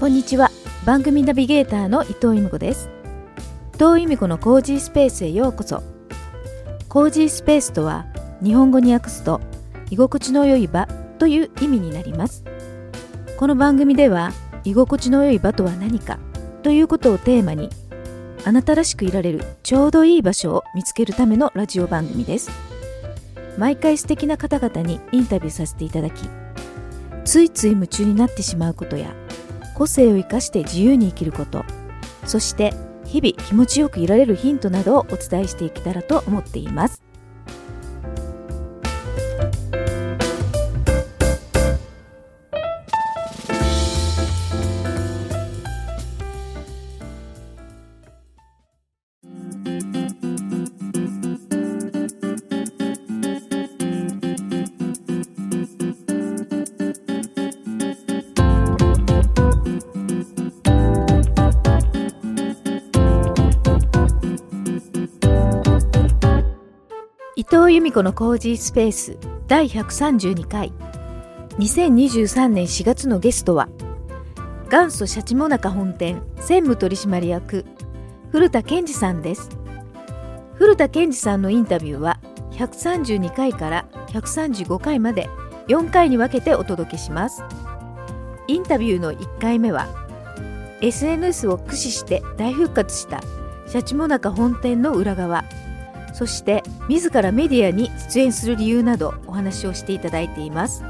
こんにちは。番組ナビゲーターの伊藤由美子です。伊藤由美子のコージースペースへようこそ。コージースペースとは日本語に訳すと居心地の良い場という意味になります。この番組では居心地の良い場とは何かということをテーマにあなたらしくいられるちょうどいい場所を見つけるためのラジオ番組です。毎回素敵な方々にインタビューさせていただきついつい夢中になってしまうことや個性を生かして自由に生きること。そして日々気持ちよくいられるヒントなどをお伝えしていけたらと思っています。由美子のコージースペース第132回。2023年4月のゲストは元祖シャチモナカ本店専務取締役古田健二さんです。古田健二さんのインタビューは132回から135回まで4回に分けてお届けします。インタビューの1回目は SNS を駆使して大復活したシャチモナカ本店の裏側。そして自らメディアに出演する理由などお話をしていただいています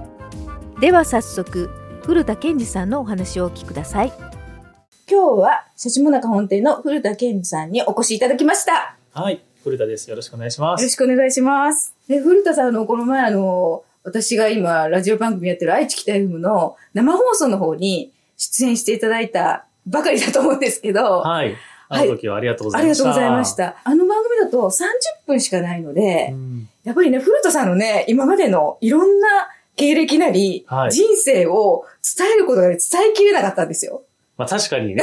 では早速古田健二さんのお話をお聞きください今日はシャチモナカ本店の古田健二さんにお越しいただきましたはい、古田です。よろしくお願いしまよろす。しくお願いしますで古田さんあのこの前あの私が今ラジオ番組やってる愛知北 FM の生放送の方に出演していただいたばかりだと思うんですけど、はい。あの時はありがとうございました。ありがとうございました。あの番組だと30分しかないので、うん。やっぱりね、古田さんのね、今までのいろんな経歴なり、はい。人生を伝えることが伝えきれなかったんですよ。まあ 確かにね、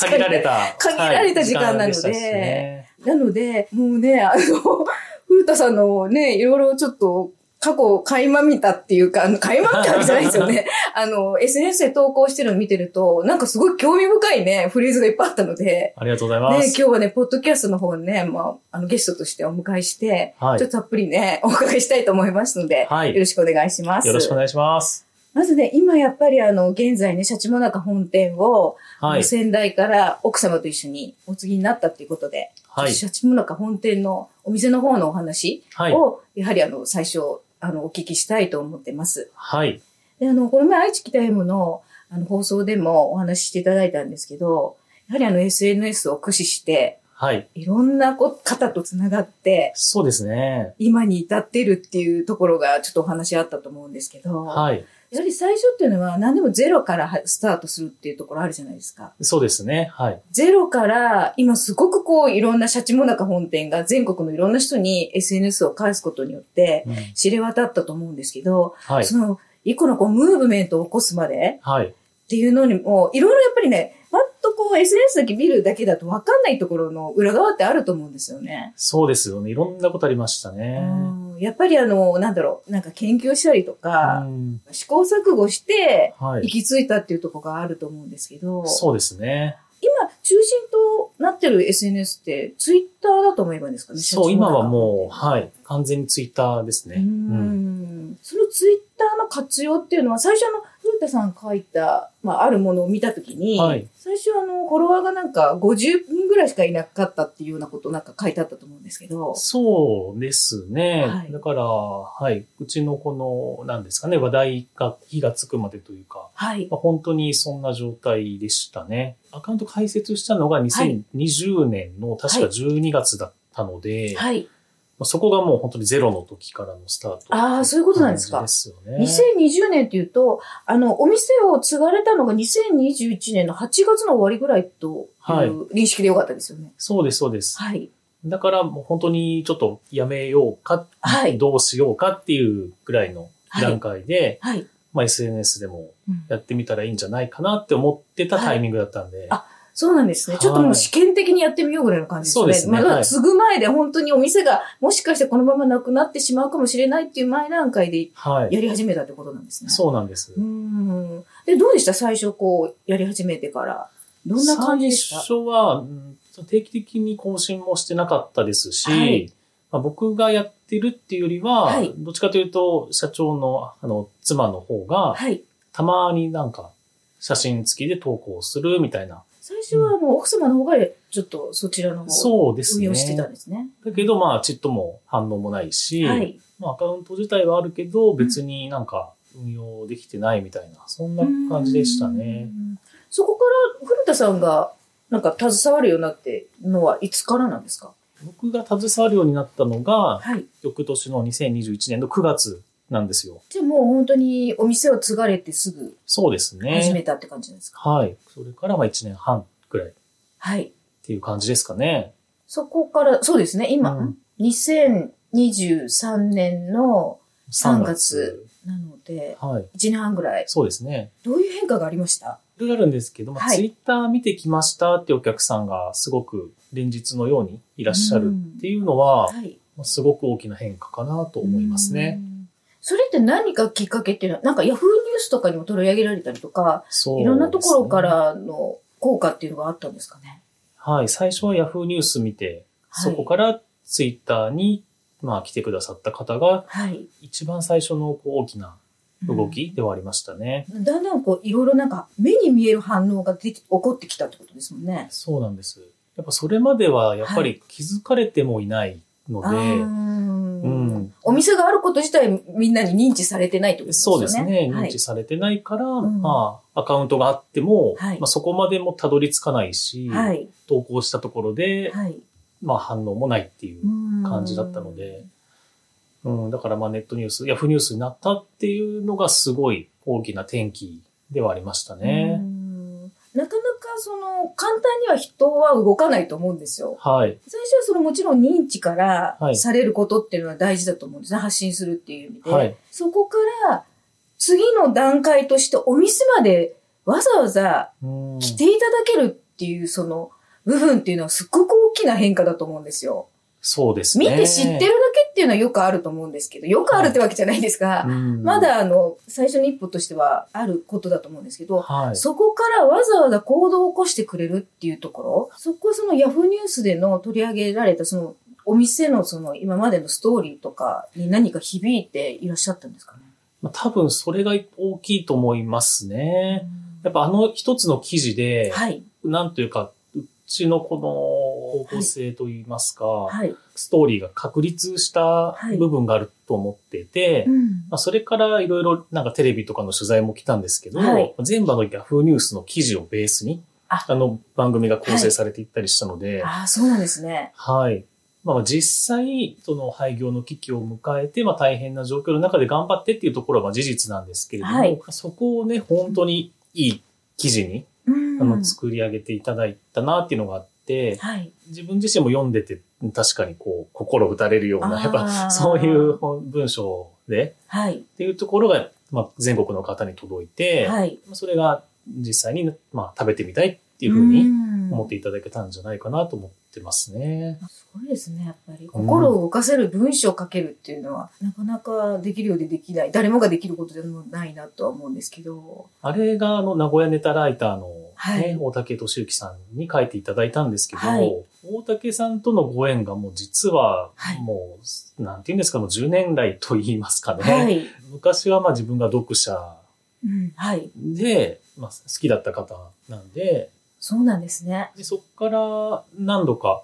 限られた。限られた時間なので。はいね。なので、もうね、あの、古田さんのね、いろいろちょっと、過去垣間見たっていうか、あの垣間見たわけじゃないですよね。あの、SNS で投稿してるの見てると、なんかすごい興味深いね、フレーズがいっぱいあったので、ありがとうございまね、す。今日はね、ポッドキャストの方にね、まあ、あの、ゲストとしてお迎えして、はいちょっとたっぷりね、お伺いしたいと思いますので、はいよろしくお願いします。よろしくお願いします。まずね、今やっぱりあの、現在ね、シャチモナカ本店を、はい。先代から奥様と一緒にお継ぎになったっていうことで、はいシャチモナカ本店のお店の方のお話はい。を、やはりあの、最初、あの、お聞きしたいと思ってます。はい。で、あの、この前、愛知北 M の、あの、放送でもお話ししていただいたんですけど、やはりあの、SNS を駆使して、はい。いろんなこ方とつながって、そうですね。今に至ってるっていうところがちょっとお話あったと思うんですけど、はい。やはり最初っていうのは何でもゼロからはスタートするっていうところあるじゃないですか。そうですね。はい。ゼロから今すごくこういろんなシャチモナカ本店が全国のいろんな人に SNS を返すことによってうん知れ渡ったと思うんですけど、はい。その一個のこうムーブメントを起こすまではい。っていうのにもいろいろやっぱりね、パッとこう SNS だけ見るだけだと分かんないところの裏側ってあると思うんですよね。そうですよね。いろんなことありましたね。うんやっぱりあの、なんだろう、なんか研究したりとか、うん試行錯誤してはい。行き着いたっていうところがあると思うんですけど、そうですね。今中心となってる SNS ってツイッターだと思えばいいんですかねそう、今はもう、う、はい。完全にツイッターですね。ううんんそのツイッターの活用っていうのは、最初あの、古田さん書いた、まあ、あるものを見たときに、はい最初あの、フォロワーがなんか50人ぐらいしかいなかったっていうようなことなんか書いてあったと思うんですけど、そうですね。はいだから、はい。うちのこの、なんですかね、話題が、火がつくまでというか、はい。まあ、本当にそんな状態でしたね。アカウント開設したのが2020年の確か12月だったので、はい。まあそこがもう本当にゼロの時からのスタート。あーそういうことなんですか？ですよね。2020年っていうと、あの、お店を継がれたのが2021年の8月の終わりぐらいとはいいう認識でよかったですよね。そうです、そうです。はい。だからもう本当にちょっとやめようか、はいどうしようかっていうぐらいの段階で、はい。まあ SNS でもうんやってみたらいいんじゃないかなって思ってたタイミングだったんで。あそうなんですね。ちょっともう試験的にやってみようぐらいの感じですね。そうですねまだはい継ぐ前で本当にお店がもしかしてこのままなくなってしまうかもしれないっていう前段階ではい。やり始めたってことなんですね。そうなんですう。ん。で、どうでした？最初こう、やり始めてから。どんな感じでした？最初は、うん定期的に更新もしてなかったですし、はいまあ、僕がやってるっていうよりは、はいどっちかというと、社長の、あの、妻の方が、はい。たまになんか、写真付きで投稿するみたいな。最初はもう奥様の方がちょっとそちらの方を。運用してたんですね。だけど、まあ、ちっとも反応もないし、はい。まあ、アカウント自体はあるけど、別になんか運用できてないみたいな、そんな感じでしたね。うん。そこから古田さんがなんか携わるようになってのはいつからなんですか？僕が携わるようになったのが、はい。翌年の2021年の9月なんですよ。じゃあもう本当にお店を継がれてすぐそうですね。始めたって感じですか、はい。それからまあ1年半くらいっはい。ていう感じですかね。そこから、そうですね、今、うん2023年の3月なので、はい。1年半ぐらい。そうですね。どういう変化がありました？いろいろあるんですけど、まあはいツイッター見てきましたってお客さんがすごく連日のようにいらっしゃるっていうのは、はい。まあすごく大きな変化かなと思いますね。うん。それって何かきっかけっていうのは、なんかヤフーニュースとかにも取り上げられたりとか、そういろんなところか。らの効果っていうのがあったんですかね？はい。最初は Yahoo ニュース見て、はいそこからツイッターに、まあ来てくださった方が、はい。一番最初のこう大きな動きではありましたね。うんだんだんこう、いろいろなんか目に見える反応が出て起こってきたってことですもんね。そうなんです。やっぱそれまではやっぱり気づかれてもいないので、あーうんお店があること自体みんなに認知されてないってことですよね。そうですね。はい認知されてないから、んまあ、アカウントがあっても、はいまあ、そこまでもたどり着かないし、はい。投稿したところで、はい。まあ反応もないっていう感じだったので、うん、だからまあネットニュース、ヤフーニュースになったっていうのがすごい大きな転機ではありましたうね。んなかなかその簡単には人は動かないと思うんですよ。はい。最初はそのもちろん認知からはいされることっていうのは大事だと思うんですね。発信するっていう意味で。はい。そこから次の段階としてお店までわざわざうん来ていただけるっていうその部分っていうのはすっごく大きな変化だと思うんですよ。そうですね。見て知ってるだけっていうのはよくあると思うんですけど、よくあるってわけじゃないですが、うんま、だあの、最初の一歩としてはあることだと思うんですけど、はい。そこからわざわざ行動を起こしてくれるっていうところ、そこはそのヤフーニュースでの取り上げられたそのお店のその今までのストーリーとかに何か響いていらっしゃったんですかね？まあ、多分それが大きいと思いますね。やっぱあの一つの記事で、はい。なんというか、うちのこの方向性といいますか、はい。ストーリーが確立したはい。部分があると思ってて、うん。まあ、それからいろいろなんかテレビとかの取材も来たんですけど、はい。全部あの Yahoo ニュースの記事をベースに、あ。あの番組が構成されていったりしたので、ああ、そうなんですね。はい。まあ実際、その廃業の危機を迎えて、まあ大変な状況の中で頑張ってっていうところはまあ事実なんですけれども、はい。そこをね、本当にいい記事に、うん。あの作り上げていただいたなっていうのがあって、はい。自分自身も読んでて確かにこう心打たれるような、やっぱそういう本文章ではい。っていうところが、まあ、全国の方に届いて、はい。まあそれが実際に、まあ、食べてみたいっていうふうにん思っていただけたんじゃないかなと思ってますね。すごいですね、やっぱり。心を動かせる文章を書けるっていうのは、なかなかできるようでできない。誰もができることでもないなとは思うんですけど。あれが、あの、名古屋ネタライターの、ねはい大竹俊之さんに書いていただいたんですけど、はい大竹さんとのご縁がもう実ははい、もう、なんて言うんですか、もう10年来と言いますかね。はい。昔はまあ自分が読者。で、まあ、好きだった方なんで、そうなんですね。でそこから何度か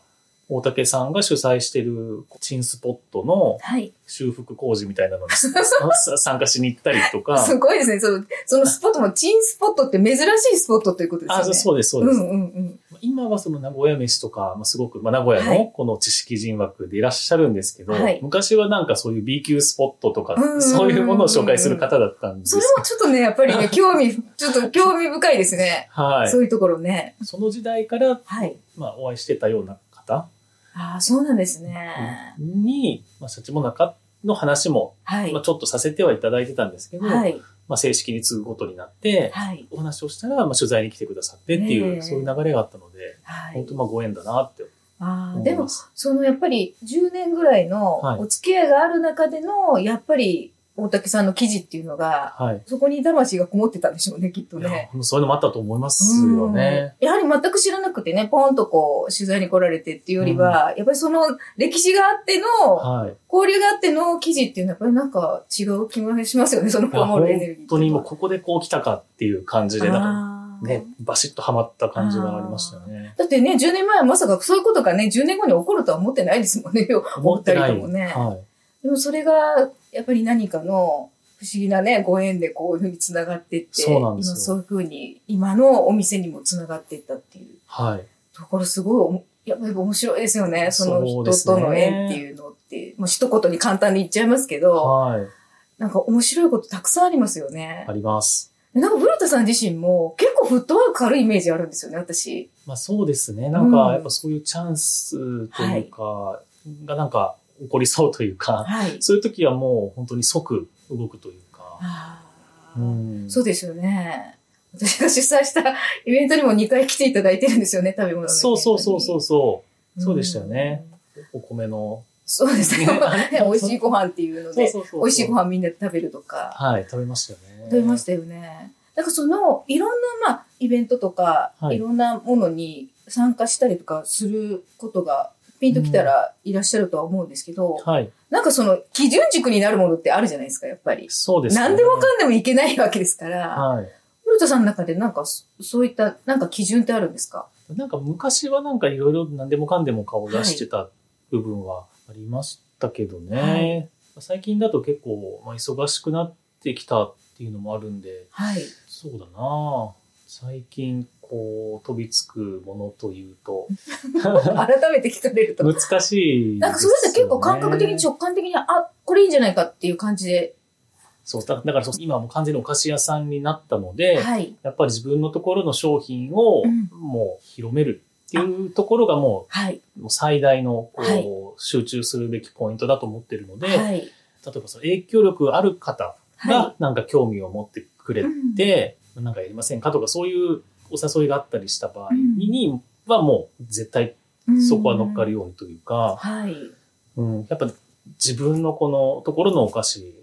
大竹さんが主催してるチンスポットのはい。修復工事みたいなのにさ 参加しに行ったりとか。すごいですね。その、そのスポットも、チンスポットって珍しいスポットということですよね。あ、そうです、そうです。うんうんうん。今はその名古屋飯とか、まあ、すごく、まあ、名古屋はいのこの知識人枠でいらっしゃるんですけど、はい昔はなんかそういう B 級スポットとかそういうものを紹介する方だったんですそれもちょっとね、やっぱりね、興味、ちょっと興味深いですね。はい。そういうところね。その時代から、はい。まあ、お会いしてたような方ああ、そうなんですね。に、まあ、シャチモナカの話も、はいまあ、。ちょっとさせてはいただいてたんですけど、はい。まあ、正式に継ぐことになって、はい。お話をしたら、まあ、取材に来てくださってっていう、そういう流れがあったので、はい。本当まあご縁だなってああ、でも。そのやっぱり10年ぐらいのはいお付き合いがある中での、やっぱり大竹さんの記事っていうのが、はい。そこに魂がこもってたんでしょうね、きっとね。そういうのもあったと思いますよね。うんやはり全く知らなくてね、ポンとこう、取材に来られてっていうよりは、やっぱりその歴史があっての、はい。交流があっての記事っていうのは、やっぱりなんか違う気がしますよね、そのこもるエネルギー本当にもうここでこう来たかっていう感じで、なんかね、バシッとハマった感じがありましたよね。だってね、10年前はまさかそういうことがね、10年後に起こるとは思ってないですもんね、お二人ともね。はい。でもそれが、やっぱり何かの不思議なね、ご縁でこういうふうに繋がっていって、そうなんですそういうふうに、今のお店にも繋がっていったっていうはい。ところすごいやっぱり面白いですよね。その人との縁っていうのって、もう一言に簡単に言っちゃいますけど、はい。なんか面白いことたくさんありますよねあ。ります。なんか古田さん自身も結構フットワーク軽いイメージあるんですよね、私。まあそうですね。なんか、やっぱそういうチャンスというか、がなんか起こりそうというか、はい。そういう時はもう本当に即動くというか。うんそうですよね。私が主催した イベントにも2回来ていただいてるんですよね、食べ物。そうそうそうそうそう。んそうでしたよね。お米の。そうですね。美味しいご飯っていうので。美味しいご飯みんなで食べるとか、はい、食べましたよね。食べましたよね。だからその、いろんな、まあ、イベントとか、はいいろんなものに参加したりとかすることが、ピンときたらいらっしゃるとは思うんですけど、はい。なんかその、基準軸になるものってあるじゃないですか、やっぱり。そうですね。何でもかんでもいけないわけですから、はい。古田さんの中でなんかそそういったなんか基準ってあるんですか？なんか昔はなんかいろいろ何でもかんでも顔出してた部分はありましたけどね。最近だと結構、まあ、忙しくなってきたっていうのもあるんで、はい。そうだな最近こう飛びつくものというと 改めて聞かれると。難しいですよね、なんかそれって結構感覚的に直感的に、あ、これいいんじゃないかっていう感じで。そうだだからそう今はもう完全にお菓子屋さんになったので、はい。やっぱり自分のところの商品をうんもう広めるっていうところがもはい。うもう最大のこう、はい集中するべきポイントだと思ってるので、はい。例えばその影響力ある方はがなんか興味を持ってくれて、なんかやりませんかとかそういうお誘いがあったりした場合にはもう絶対いそこは乗っかるよ。ようにというか、はい。うん、やっぱ自分のこのところのお菓子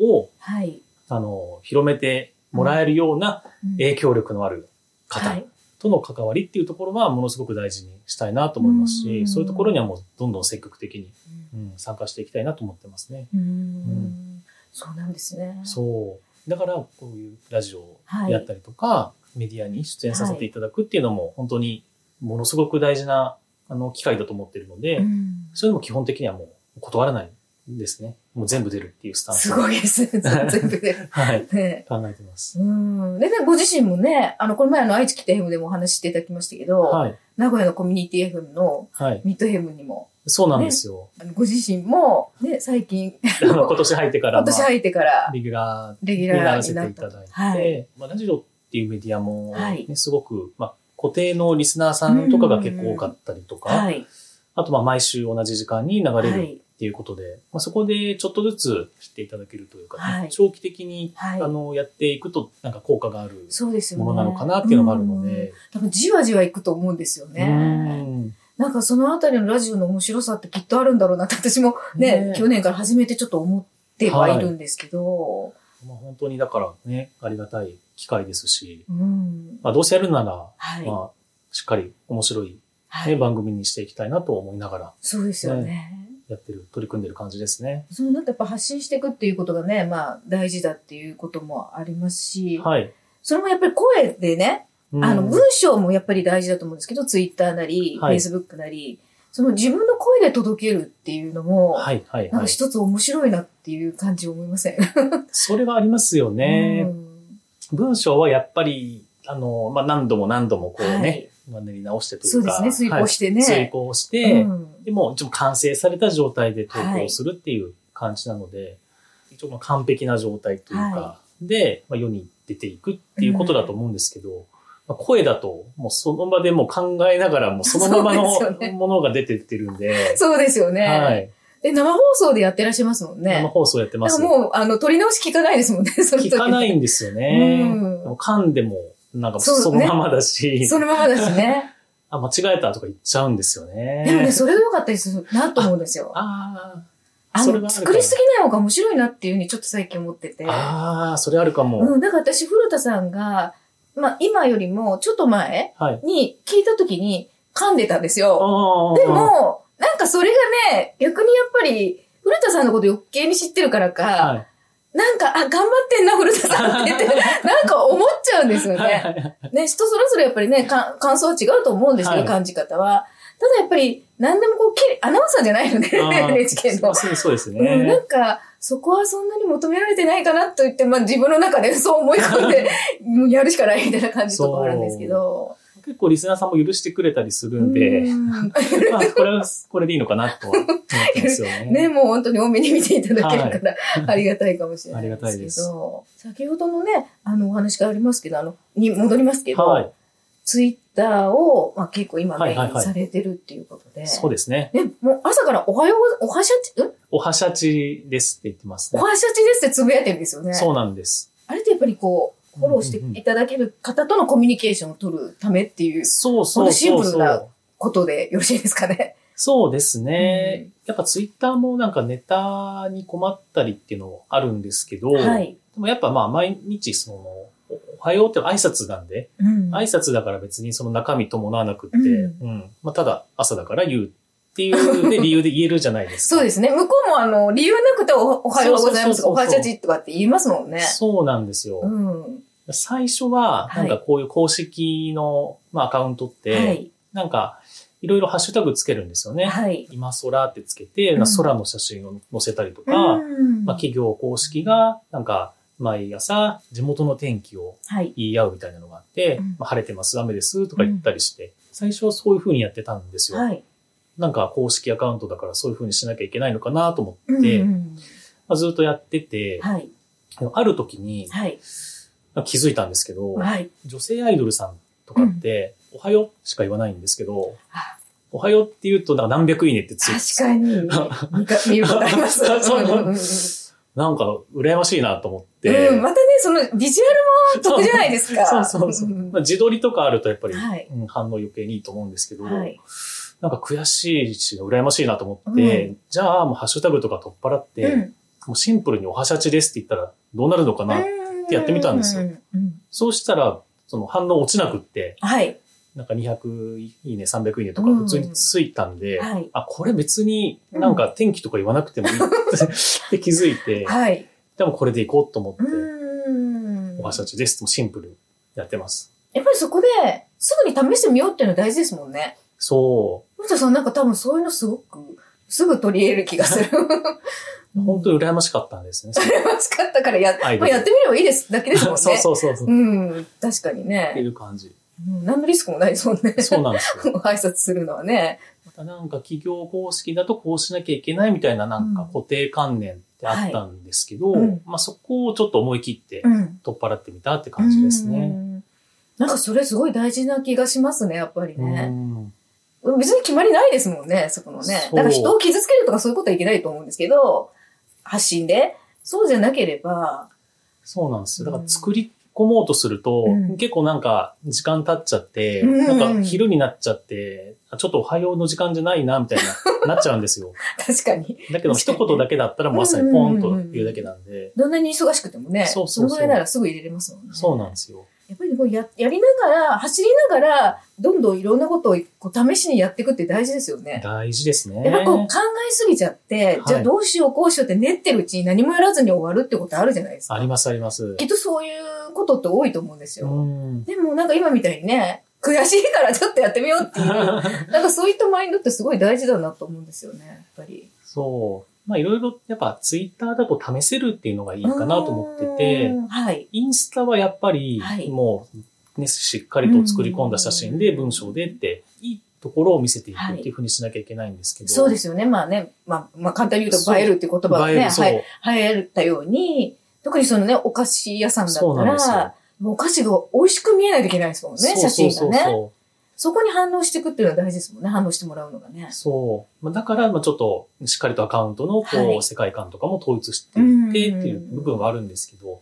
をはい。あの広めてもらえるような影響力のある方はい。との関わりっていうところはものすごく大事にしたいなと思いますし、うんそういうところにはもうどんどん積極的に、うん、参加していきたいなと思ってますね。うんうんそうなんですね。そう。だから、こういうラジオをはいやったりとか、メディアに出演させていただくっていうのも、本当にものすごく大事な、あの、機会だと思ってるので、うんそういうのも基本的にはもう断らないんですね。もう全部出るっていうスタンス。すごいです。全部で。はい。ね考えてます。うん。でね、ご自身もね、あの、この前あの、愛知来た FM でもお話ししていただきましたけど、はい。名古屋のコミュニティ FM のはい。ミッド FM にも、そうなんですよ。あのご自身も、ね、最近、今年入ってから、今年入ってからまあ、レギュラレギーになュラーにらせていなったと。ただいて、はい。まあ、ラジオっていうメディアも、ねはい。すごく、まあ、固定のリスナーさんとかが結構多かったりとか、はい。あとまあ毎週同じ時間に流れるはい。っていうことで、まあ、そこでちょっとずつ知っていただけるというか、ねはい。長期的に、はい。あのやっていくとなんか効果がある。ものなのかなっていうのもあるのうん。で、多分じわじわいくと思うんですようね。ん。なんかそのあたりのラジオの面白さってきっとあるんだろうなって私もね、ね。去年から始めてちょっと思ってはいるんですけど、まあ、本当にだからね、ありがたい機会ですし、うん。まあ、どうせやるなら、はい。まあ、しっかり面白い、ねはい。番組にしていきたいなと思いながらそうですよね。やってる、取り組んでる感じですね。そのなんかやっぱ発信していくっていうことがね、まあ大事だっていうこともありますし、はい。それもやっぱり声でね、うんあの文章もやっぱり大事だと思うんですけど、ツイッターなり、フはいェイスブックなり、その自分の声で届けるっていうのも、はい、はい、なんかはい。一つ面白いなっていう感じを思いません？それはありますよね。うん文章はやっぱり、あの、まあ、何度も何度もこうね、はい。まあ練り直してというか。そうですね遂行してね。はい。遂行して、うん。でも、一応完成された状態で投稿するっていう感じなので、一応まあ完璧な状態というか、はで、まあ、世に出ていくっていうことだと思うんですけど、まあ、声だと、もうその場でもう考えながら、もうそのままの ものが出てってるんで、そうですよね。はい。で、生放送でやってらっしゃいますもんね。生放送やってます。もう、あの、取り直し聞かないですもんね、その時聞かないんですよね。うんでも噛んでも、なんかそのままだし、そのままだしね。あ、間違えたとか言っちゃうんですよね。でもね、それが良かったりするなと思うんですよ。あああるかも作りすぎない方が面白いなっていうふうにちょっと最近思ってて。あ、ああ、それあるかも。うん、だから私、古田さんが、まあ、今よりもちょっと前はい。に聞いた時に噛んでたんですよ。ああで、も、なんかそれがね、逆にやっぱり、古田さんのこと余計に知ってるからか、はい。なんか、あ、頑張ってんな、古田さんって言って、なんか思っちゃうんですよはいね。ね、人それぞれやっぱりね、か感想は違うと思うんですけど、はい感じ方は。ただやっぱり、何でもこう、きれいアナウンサーじゃないので、NHK の。そうそうですうん、なね。んか、そこはそんなに求められてないかなと言って、まあ自分の中でそう思い込んで、やるしかないみたいな感じとかあるんですけど。結構リスナーさんも許してくれたりするんで、うんまあ、これは、これでいいのかなとは思ってますよね。ね、もう本当に多めに見ていただけるから、ありがたいかもしれないですけど。ありがたいです先ほどのね、あのお話がありますけど、あの、に戻りますけど、はい。ツイッターを、まあ、結構今メされてるっていうことで。そうですね。ね、もう朝からおはよう、おはしゃち、ん？おはしゃちですって言ってますね。おはしゃちですってつぶやいてるんですよね。そうなんです。あれってやっぱりこう、フォローしていただける方とのコミュニケーションを取るためっていうそうそうシンプルなう。ことでよろしいですかね？そうですね。やっぱツイッターもなんかネタに困ったりっていうのあるんですけど、はい。でもやっぱまあ毎日その、おおはようって挨拶なんで、うん挨拶だから別にその中身伴わなくって、ううん。まあただ朝だから言うっていう、ね、理由で言えるじゃないですか。そうですね。向こうもあの、理由なくておおはようございます。おはしゃちとかって言いますもんね。そうなんですよ。うん。最初は、なんかこういう公式の、まあ、アカウントって、はい。なんか、いろいろハッシュタグつけるんですよね。はい。今空ってつけて、うん空の写真を載せたりとか、うんまあ、企業公式が、なんか、毎朝、地元の天気をはい。言い合うみたいなのがあって、うんまあ、晴れてます、雨ですとか言ったりして、最初はそういう風にやってたんですよ。はい。なんか公式アカウントだからそういう風にしなきゃいけないのかなと思うんって、うんまあ、ずっとやってて、はい。ある時にはい。まあ気づいたんですけど、はい。女性アイドルさんとかって、おはようしか言わないんですけどあ、おはようって言うとなんか何百いいねってつい確かに、見ることあります。なんか羨ましいなと思って、うん、またね、そのビジュアルも得じゃないですか。そうそうそう。んまあ、自撮りとかあるとやっぱり、はいうん反応余計にいいと思うんですけど、はい。なんか悔しいし、羨ましいなと思って、うじゃあもうハッシュタグとか取っ払って、うんもうシンプルにおはしゃちですって言ったらどうなるのかな。てやってみたんですよそうしたら、その反応落ちなくって、はい。なんか200いいね、300いいねとか普通についたんで、はい。あ、これ別になんか天気とか言わなくてもいい って気づいて、はい。でもこれでいこうと思って、うんおはしゃちですってもうシンプルにやってます。やっぱりそこで、すぐに試してみようっていうのは大事ですもんね。そ古田さんなんか多分そういうのすごく、すぐ取り入れる気がする。う。本当に羨ましかったんですね。楽しかったからや、まあやってみればいいです、だけですもんね。そうそうそうそう。っうん、確かにていね。う感じ。うん何のリスクもないですもんね。そうなんですよ。挨拶するのはね。またなんか企業公式だとこうしなきゃいけないみたいななんか固定観念ってあったんですけど、はいうんまあそこをちょっと思い切ってうん。取っ払ってみたって感じですうね。ん。なんかそれすごい大事な気がしますね、やっぱりうね。ん別に決まりないですもんね、そこのね。だから人を傷つけるとかそういうことはいけないと思うんですけど、発信で？そうじゃなければ、そうなんですよ。だから作り込もうとすると、うん結構なんか時間経っちゃって、うんなんか昼になっちゃって、あちょっとおはようの時間じゃないな、みたいな、なっちゃうんですよ。確かに。だけど一言だけだったらもう朝にポンと言うだけなんで、どんなに忙しくてもね、そうそうそうのぐらいならすぐ入れれますもんね。そうなんですよ。やっぱりこうややりながら、走りながら、どんどんいろんなことをこう試しにやっていくって大事ですよね。大事ですね。やっぱこう考えすぎちゃって、じゃあどうしようこうしようって練ってるうちに何もやらずに終わるってことあるじゃないですか。ありますあります。きっとそういうことって多いと思うんですうよ。ん。でもなんか今みたいにね、悔しいからちょっとやってみようっていう、なんかそういったマインドってすごい大事だなと思うんですよね、やっぱり。そう。まあいろいろやっぱツイッターだと試せるっていうのがいいかなと思っててう、んはい。インスタはやっぱりはいもうね、しっかりと作り込んだ写真で文章でって、いいところを見せていくっていうふうにしなきゃいけないんですけど。そうですよね。まあね、まあ、まあ簡単に言うと映えるっていう言葉がね、映える、そう。はい流行ったように、特にそのね、お菓子屋さんだったら、もうお菓子が美味しく見えないといけないですもんね、写真がね。そうそこに反応していくっていうのは大事ですもんね。反応してもらうのがね。そう。まあだから、まあちょっと、しっかりとアカウントの、こう、はい世界観とかも統一していってっていう部分はあるんですけど、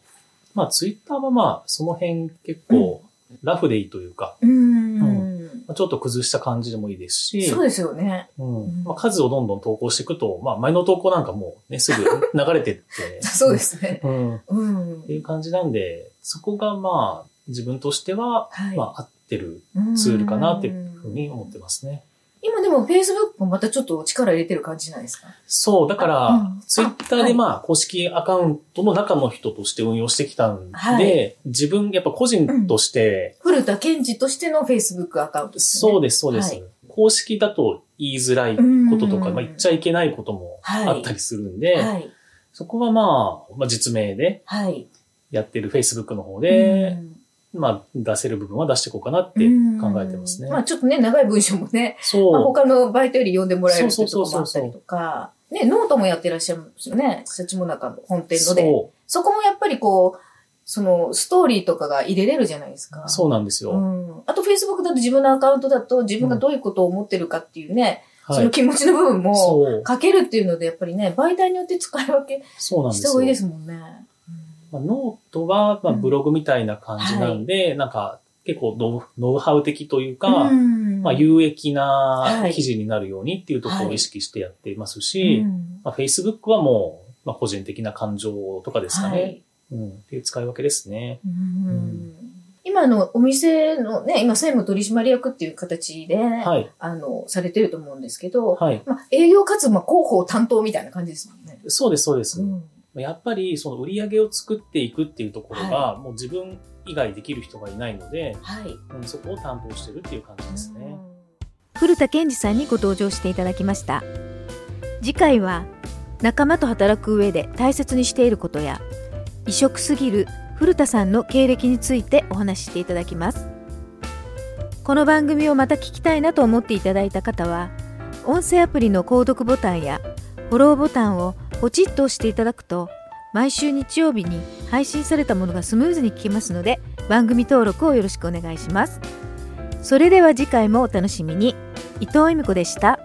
まあツイッターはまあ、その辺結構、ラフでいいというか、うーん。まあちょっと崩した感じでもいいですし、そうですよね。うんまあ、数をどんどん投稿していくと、まあ前の投稿なんかもうね、すぐ 流れてって、そうですね。うん。っうんていう感じなんで、そこがまあ、自分としては、はいまあ合ってるツールかなっていうふうに思ってますね。今でも Facebook もまたちょっと力入れてる感じじゃないですか？そう、だから、うんツイッターでまあ、公式アカウントの中の人として運用してきたんで、はい自分、やっぱ個人として、古田健二としての Facebook アカウントですね。そうです、そうです、はい公式だと言いづらいこととか、うんまあ、言っちゃいけないこともはいあったりするんで、はい。そこはまあ、まあ、実名ではい。やってる Facebook の方で、うんまあ、出せる部分は出していこうかなって考えてますね。まあちょっとね、長い文章もね、そう。まあ、他のバイトより読んでもらえるってところもあったりとか、ね、ノートもやってらっしゃるんですよね。幸も中の本店ので。そそこもやっぱりこう、そのストーリーとかが入れれるじゃないですか。う。そうなんですよ。うん。あと Facebook だと自分のアカウントだと自分がどういうことを思ってるかっていうね、はい。その気持ちの部分も。書けるっていうので、やっぱりね、媒体によって使い分けそうなんですよ。した方がいいですもんね。まあ、ノートは、まあ、うんブログみたいな感じなんで、なんか、結構ノウハウ的というか、うんまあ、有益なはい記事になるようにっていうところを意識してやっていますうし、んまあ、Facebook はもう、まあ、個人的な感情とかですかね。はいうん。っていう使い分けですね。うん今のお店のね、今専務取締役っていう形で、はい。あの、されてると思うんですけど、はい。まあ、営業かつ、まあ、広報担当みたいな感じですもんね。そうです、そうです。うんやっぱり、その売り上げを作っていくっていうところが、はもう自分以外できる人がいないので、はい。うんそこを担当してるっていう感じですね。古田健二さんにご登場していただきました次回は仲間と働く上で大切にしていることや異色すぎる古田さんの経歴についてお話ししていただきますこの番組をまた聞きたいなと思っていただいた方は音声アプリの購読ボタンやフォローボタンをポチッと押していただくと毎週日曜日に配信されたものがスムーズに聞けますので番組登録をよろしくお願いしますそれでは次回もお楽しみに伊藤恵美子でした。